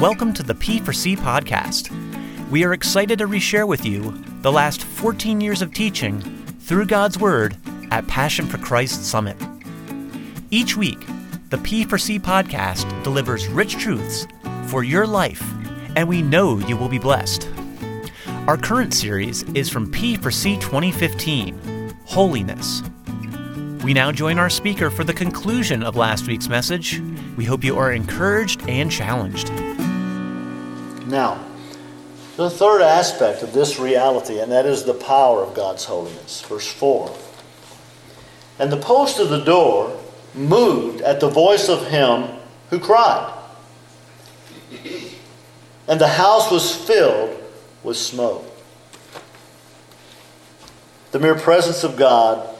Welcome to the P4C podcast. We are excited to reshare with you the last 14 years of teaching through God's Word at Passion for Christ Summit. Each week, the P4C podcast delivers rich truths for your life, and we know you will be blessed. Our current series is from P4C 2015 Holiness. We now join our speaker for the conclusion of last week's message. We hope you are encouraged and challenged. Now, the third aspect of this reality, and that is the power of God's holiness. Verse 4. And the post of the door moved at the voice of him who cried. And the house was filled with smoke. The mere presence of God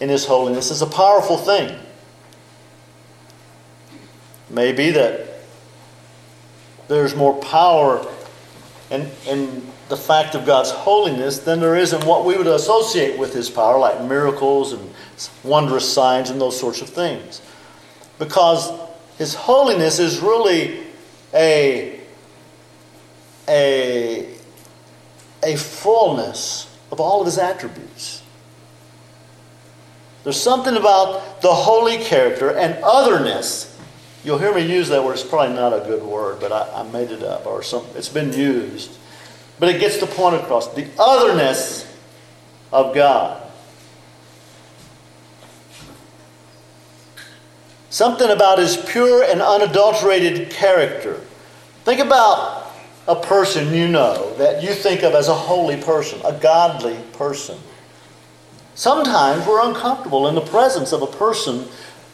in His holiness is a powerful thing. Maybe that there's more power in, in the fact of God's holiness than there is in what we would associate with His power, like miracles and wondrous signs and those sorts of things. Because His holiness is really a, a, a fullness of all of His attributes. There's something about the holy character and otherness You'll hear me use that word. It's probably not a good word, but I, I made it up, or some, it's been used. But it gets the point across the otherness of God. Something about his pure and unadulterated character. Think about a person you know that you think of as a holy person, a godly person. Sometimes we're uncomfortable in the presence of a person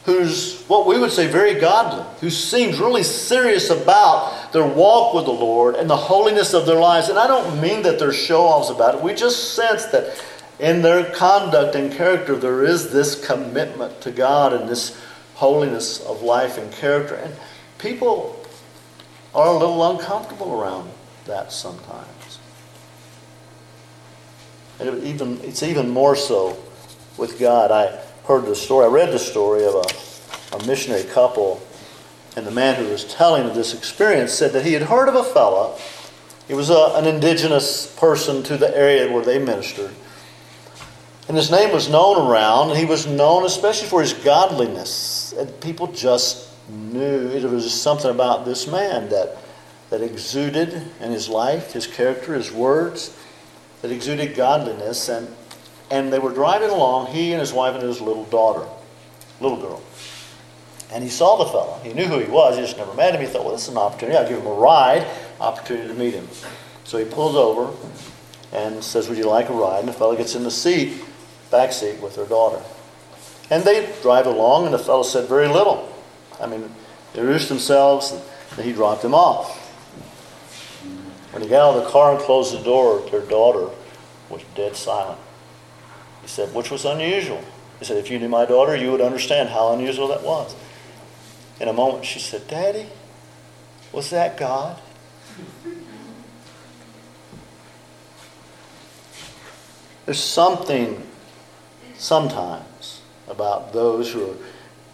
who's what we would say very godly, who seems really serious about their walk with the Lord and the holiness of their lives. And I don't mean that they're show offs about it. We just sense that in their conduct and character there is this commitment to God and this holiness of life and character. And people are a little uncomfortable around that sometimes. And even, it's even more so with God. I heard the story. I read the story of a, a missionary couple, and the man who was telling of this experience said that he had heard of a fella. He was a, an indigenous person to the area where they ministered. And his name was known around, and he was known especially for his godliness. And people just knew it was something about this man that, that exuded in his life, his character, his words, that exuded godliness. And and they were driving along, he and his wife and his little daughter, little girl. And he saw the fellow. He knew who he was. He just never met him. He thought, well, this is an opportunity. I'll give him a ride, opportunity to meet him. So he pulls over and says, would you like a ride? And the fellow gets in the seat, back seat with their daughter. And they drive along, and the fellow said very little. I mean, they introduced themselves, and he dropped them off. When he got out of the car and closed the door, their daughter was dead silent. He said, which was unusual. He said, if you knew my daughter, you would understand how unusual that was. In a moment, she said, Daddy, was that God? There's something sometimes about those who are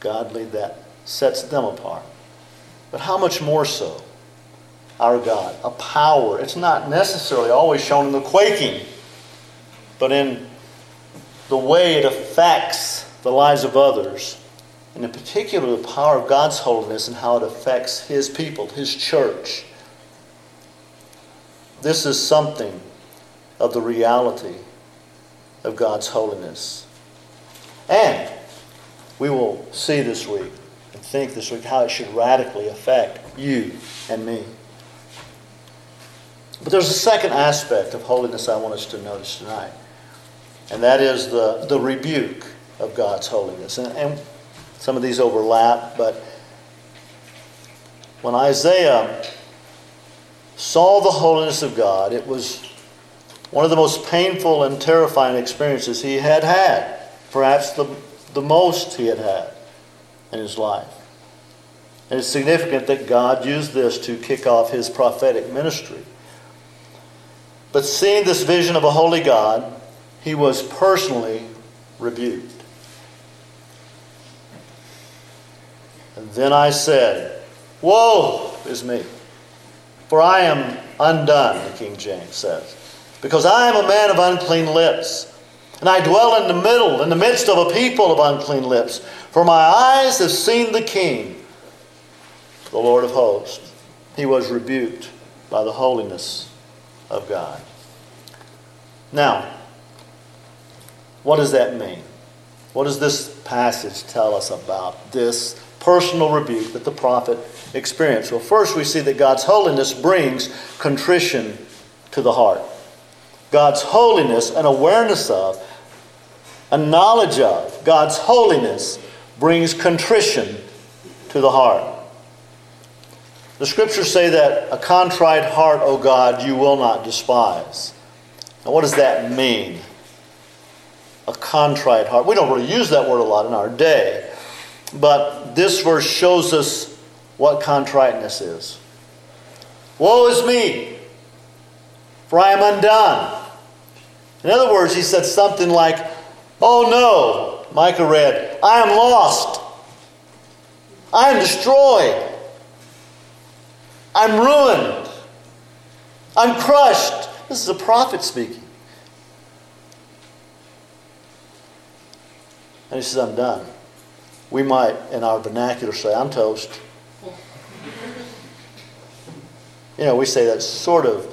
godly that sets them apart. But how much more so our God? A power. It's not necessarily always shown in the quaking, but in the way it affects the lives of others, and in particular the power of God's holiness and how it affects His people, His church. This is something of the reality of God's holiness. And we will see this week and think this week how it should radically affect you and me. But there's a second aspect of holiness I want us to notice tonight and that is the, the rebuke of God's holiness. And, and some of these overlap, but when Isaiah saw the holiness of God, it was one of the most painful and terrifying experiences he had had, perhaps the, the most he had had in his life. And it's significant that God used this to kick off his prophetic ministry. But seeing this vision of a holy God, he was personally rebuked. And then I said, Woe is me. For I am undone, the King James says, because I am a man of unclean lips, and I dwell in the middle, in the midst of a people of unclean lips. For my eyes have seen the King, the Lord of hosts. He was rebuked by the holiness of God. Now, what does that mean? What does this passage tell us about this personal rebuke that the prophet experienced? Well, first we see that God's holiness brings contrition to the heart. God's holiness, an awareness of, a knowledge of God's holiness brings contrition to the heart. The scriptures say that a contrite heart, O God, you will not despise. Now, what does that mean? A contrite heart. We don't really use that word a lot in our day. But this verse shows us what contriteness is. Woe is me, for I am undone. In other words, he said something like, Oh no, Micah read, I am lost. I am destroyed. I'm ruined. I'm crushed. This is a prophet speaking. And he says, I'm done we might, in our vernacular, say, I'm toast. You know, we say that sort of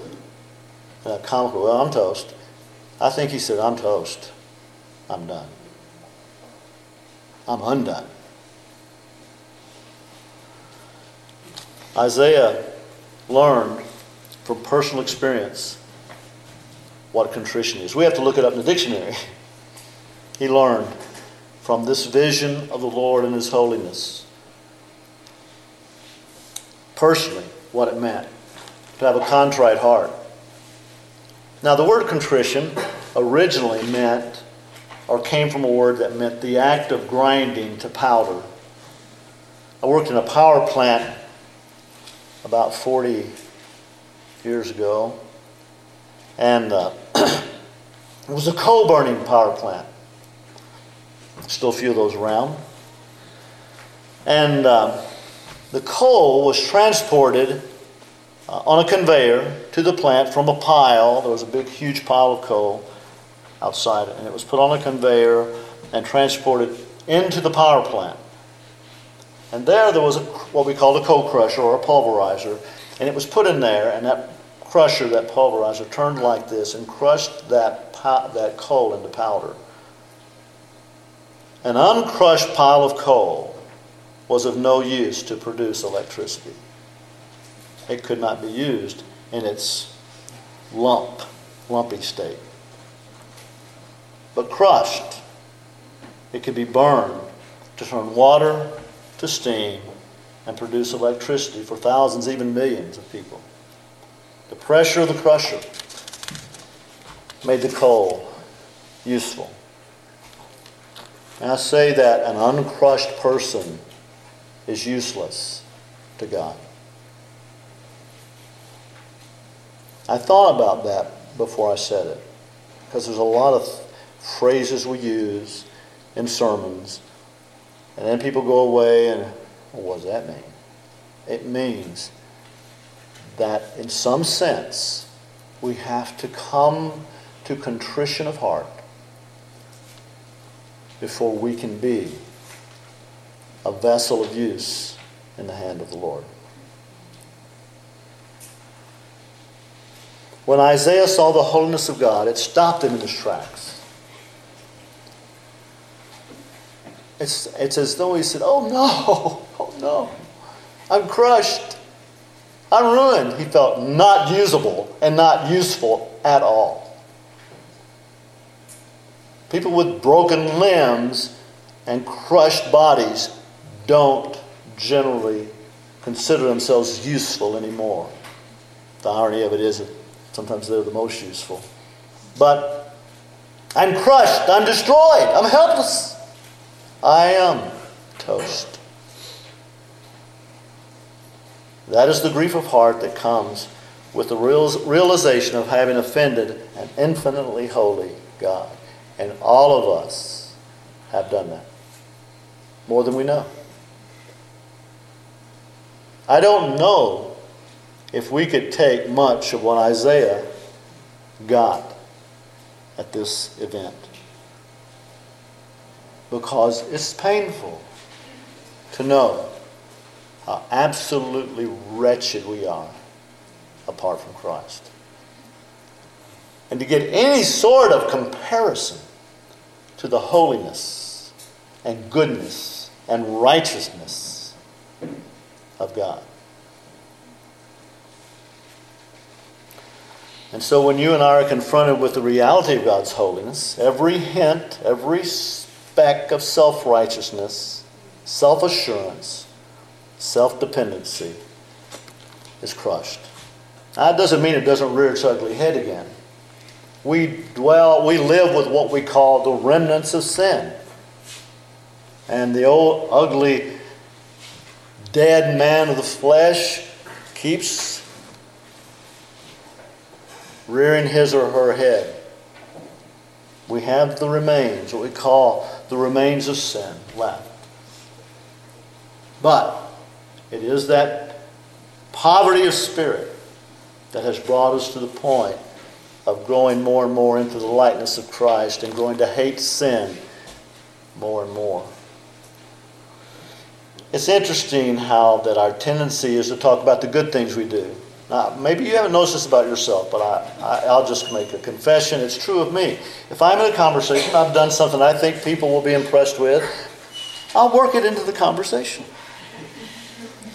uh, comical, well, I'm toast. I think he said, I'm toast. I'm done. I'm undone. Isaiah learned from personal experience what contrition is. We have to look it up in the dictionary. He learned from this vision of the Lord and His holiness. Personally, what it meant to have a contrite heart. Now, the word contrition originally meant, or came from a word that meant the act of grinding to powder. I worked in a power plant about 40 years ago, and uh, it was a coal burning power plant. Still a few of those around. And uh, the coal was transported uh, on a conveyor to the plant from a pile. There was a big, huge pile of coal outside and it was put on a conveyor and transported into the power plant. And there, there was a, what we called a coal crusher or a pulverizer, and it was put in there, and that crusher, that pulverizer, turned like this and crushed that, that coal into powder. An uncrushed pile of coal was of no use to produce electricity. It could not be used in its lump, lumpy state. But crushed, it could be burned to turn water to steam and produce electricity for thousands, even millions of people. The pressure of the crusher made the coal useful. And I say that an uncrushed person is useless to God. I thought about that before I said it because there's a lot of phrases we use in sermons, and then people go away and, well, what does that mean? It means that in some sense we have to come to contrition of heart before we can be a vessel of use in the hand of the Lord. When Isaiah saw the holiness of God, it stopped him in his tracks. It's, it's as though he said, Oh no, oh no, I'm crushed. I'm ruined. He felt not usable and not useful at all. People with broken limbs and crushed bodies don't generally consider themselves useful anymore. The irony of it is that sometimes they're the most useful. But I'm crushed, I'm destroyed, I'm helpless. I am toast. That is the grief of heart that comes with the realization of having offended an infinitely holy God. And all of us have done that. More than we know. I don't know if we could take much of what Isaiah got at this event. Because it's painful to know how absolutely wretched we are apart from Christ. And to get any sort of comparison to the holiness and goodness and righteousness of God. And so when you and I are confronted with the reality of God's holiness, every hint, every speck of self righteousness, self assurance, self dependency is crushed. That doesn't mean it doesn't rear its ugly head again. We dwell, we live with what we call the remnants of sin. And the old ugly dead man of the flesh keeps rearing his or her head. We have the remains, what we call the remains of sin left. But it is that poverty of spirit that has brought us to the point of growing more and more into the likeness of Christ and growing to hate sin more and more. It's interesting how that our tendency is to talk about the good things we do. Now, maybe you haven't noticed this about yourself, but I, I, will just make a confession. It's true of me. If I'm in a conversation, I've done something I think people will be impressed with, I'll work it into the conversation.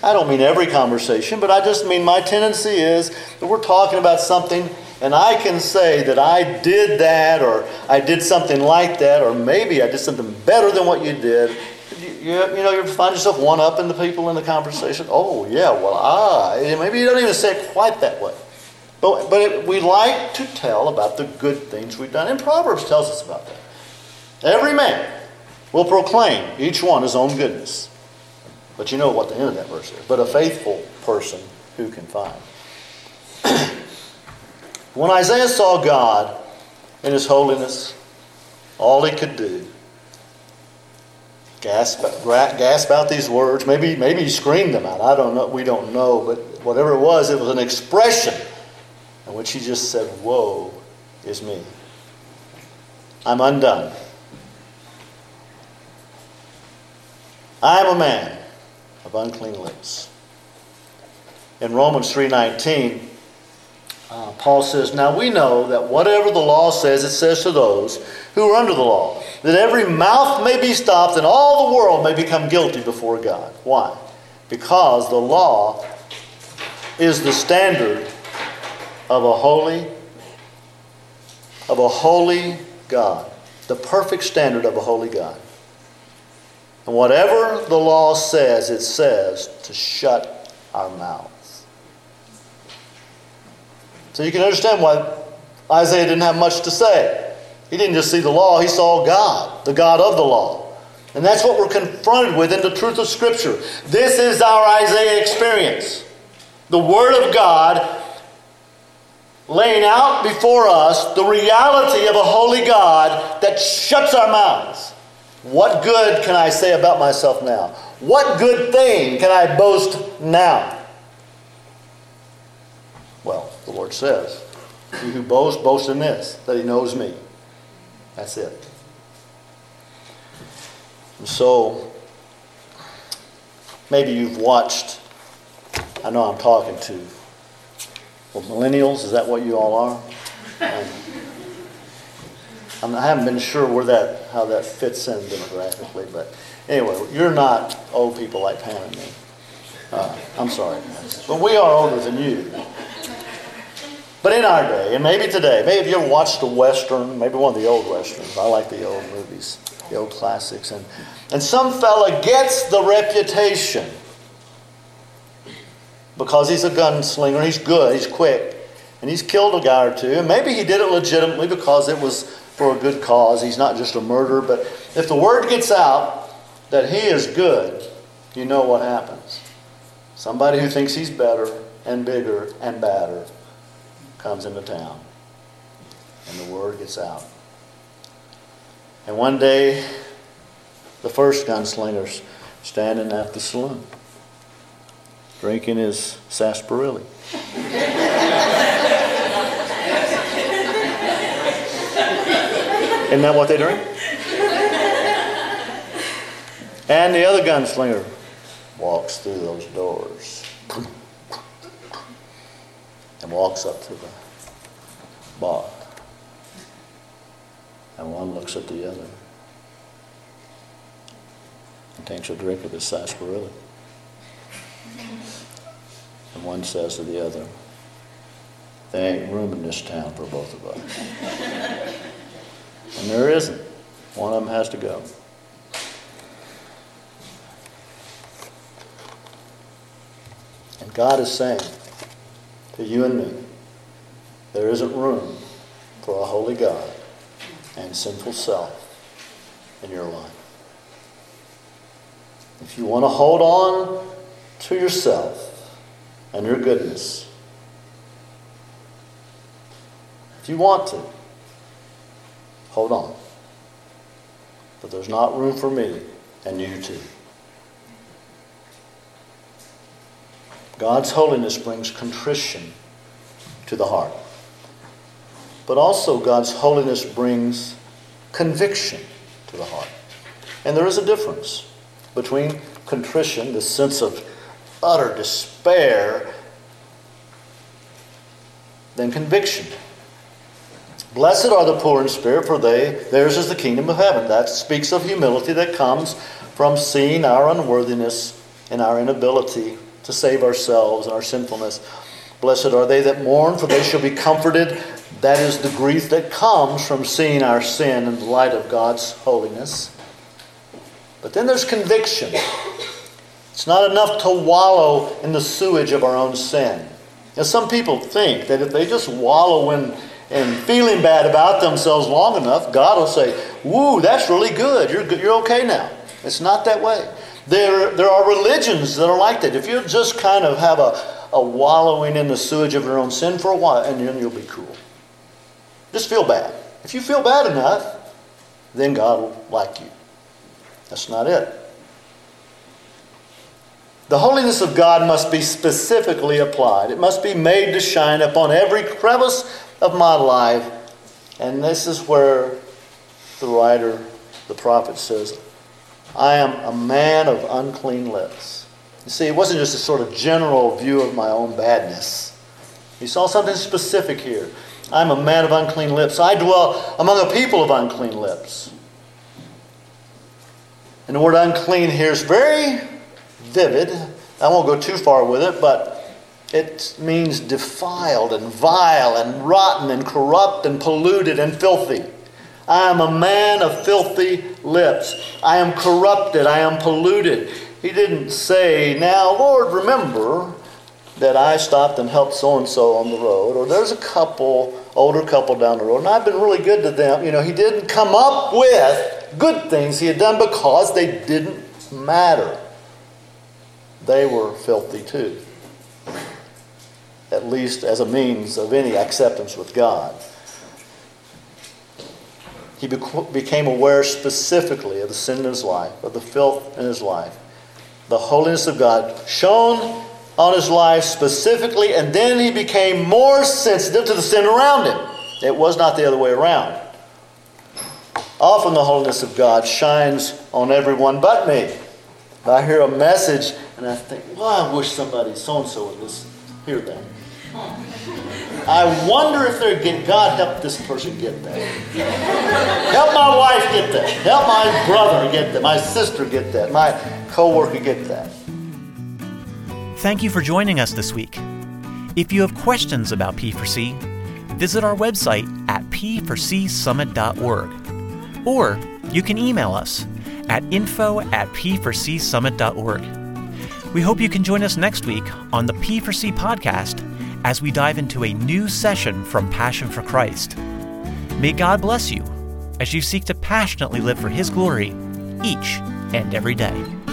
I don't mean every conversation, but I just mean my tendency is that we're talking about something and I can say that I did that or I did something like that or maybe I did something better than what you did. You, you, you know, you find yourself one up in the people in the conversation. Oh, yeah, well, ah. Maybe you don't even say it quite that way. But, but it, we like to tell about the good things we've done. And Proverbs tells us about that. Every man will proclaim each one his own goodness. But you know what the end of that verse is. But a faithful person who can find. when Isaiah saw God in his holiness, all he could do, gasp, gasp out these words. Maybe, maybe he screamed them out. I don't know. We don't know. But whatever it was, it was an expression in which he just said, Woe is me. I'm undone. I am a man of unclean lips. In Romans 3:19, uh, Paul says, "Now we know that whatever the law says, it says to those who are under the law, that every mouth may be stopped and all the world may become guilty before God." Why? Because the law is the standard of a holy of a holy God, the perfect standard of a holy God. And whatever the law says, it says to shut our mouths. So you can understand why Isaiah didn't have much to say. He didn't just see the law, he saw God, the God of the law. And that's what we're confronted with in the truth of Scripture. This is our Isaiah experience. The Word of God laying out before us the reality of a holy God that shuts our mouths. What good can I say about myself now? What good thing can I boast now? The Lord says, He who boasts, boasts in this, that he knows me. That's it. And so, maybe you've watched, I know I'm talking to well, millennials, is that what you all are? Um, I haven't been sure where that how that fits in demographically, but anyway, you're not old people like Pam and me. Uh, I'm sorry, but we are older than you. But in our day, and maybe today, maybe if you ever watched a western, maybe one of the old westerns. I like the old movies, the old classics, and and some fella gets the reputation because he's a gunslinger, he's good, he's quick, and he's killed a guy or two, and maybe he did it legitimately because it was for a good cause. He's not just a murderer. But if the word gets out that he is good, you know what happens. Somebody who thinks he's better and bigger and badder comes into town. And the word gets out. And one day, the first gunslinger's standing at the saloon, drinking his sarsaparilla. Isn't that what they drink? And the other gunslinger walks through those doors walks up to the bar. And one looks at the other and takes a drink of his sarsaparilla. And one says to the other, There ain't room in this town for both of us. And there isn't. One of them has to go. And God is saying to you and me, there isn't room for a holy God and sinful self in your life. If you want to hold on to yourself and your goodness, if you want to, hold on. But there's not room for me and you too. God's holiness brings contrition to the heart. But also, God's holiness brings conviction to the heart. And there is a difference between contrition, the sense of utter despair, than conviction. Blessed are the poor in spirit, for they theirs is the kingdom of heaven. That speaks of humility that comes from seeing our unworthiness and our inability to save ourselves and our sinfulness. Blessed are they that mourn, for they shall be comforted. That is the grief that comes from seeing our sin in the light of God's holiness. But then there's conviction. It's not enough to wallow in the sewage of our own sin. Now, some people think that if they just wallow in and feeling bad about themselves long enough, God will say, Woo, that's really good. You're, you're okay now. It's not that way. There, there are religions that are like that. If you just kind of have a, a wallowing in the sewage of your own sin for a while, and then you'll be cool. Just feel bad. If you feel bad enough, then God will like you. That's not it. The holiness of God must be specifically applied. It must be made to shine upon every crevice of my life. And this is where the writer, the prophet says, I am a man of unclean lips. You see, it wasn't just a sort of general view of my own badness. He saw something specific here. I'm a man of unclean lips. I dwell among a people of unclean lips. And the word unclean here is very vivid. I won't go too far with it, but it means defiled and vile and rotten and corrupt and polluted and filthy. I am a man of filthy lips. I am corrupted. I am polluted. He didn't say, Now, Lord, remember that I stopped and helped so and so on the road, or there's a couple, older couple down the road, and I've been really good to them. You know, he didn't come up with good things he had done because they didn't matter. They were filthy too, at least as a means of any acceptance with God he became aware specifically of the sin in his life, of the filth in his life. The holiness of God shone on his life specifically, and then he became more sensitive to the sin around him. It was not the other way around. Often the holiness of God shines on everyone but me. I hear a message and I think, well, I wish somebody so and so would listen, hear that. I wonder if they're getting, God help this person get that. help my wife get that. Help my brother get that. My sister get that. My coworker get that. Thank you for joining us this week. If you have questions about P4C, visit our website at p4csummit.org. Or you can email us at info at p4csummit.org. We hope you can join us next week on the P4C podcast as we dive into a new session from Passion for Christ. May God bless you as you seek to passionately live for His glory each and every day.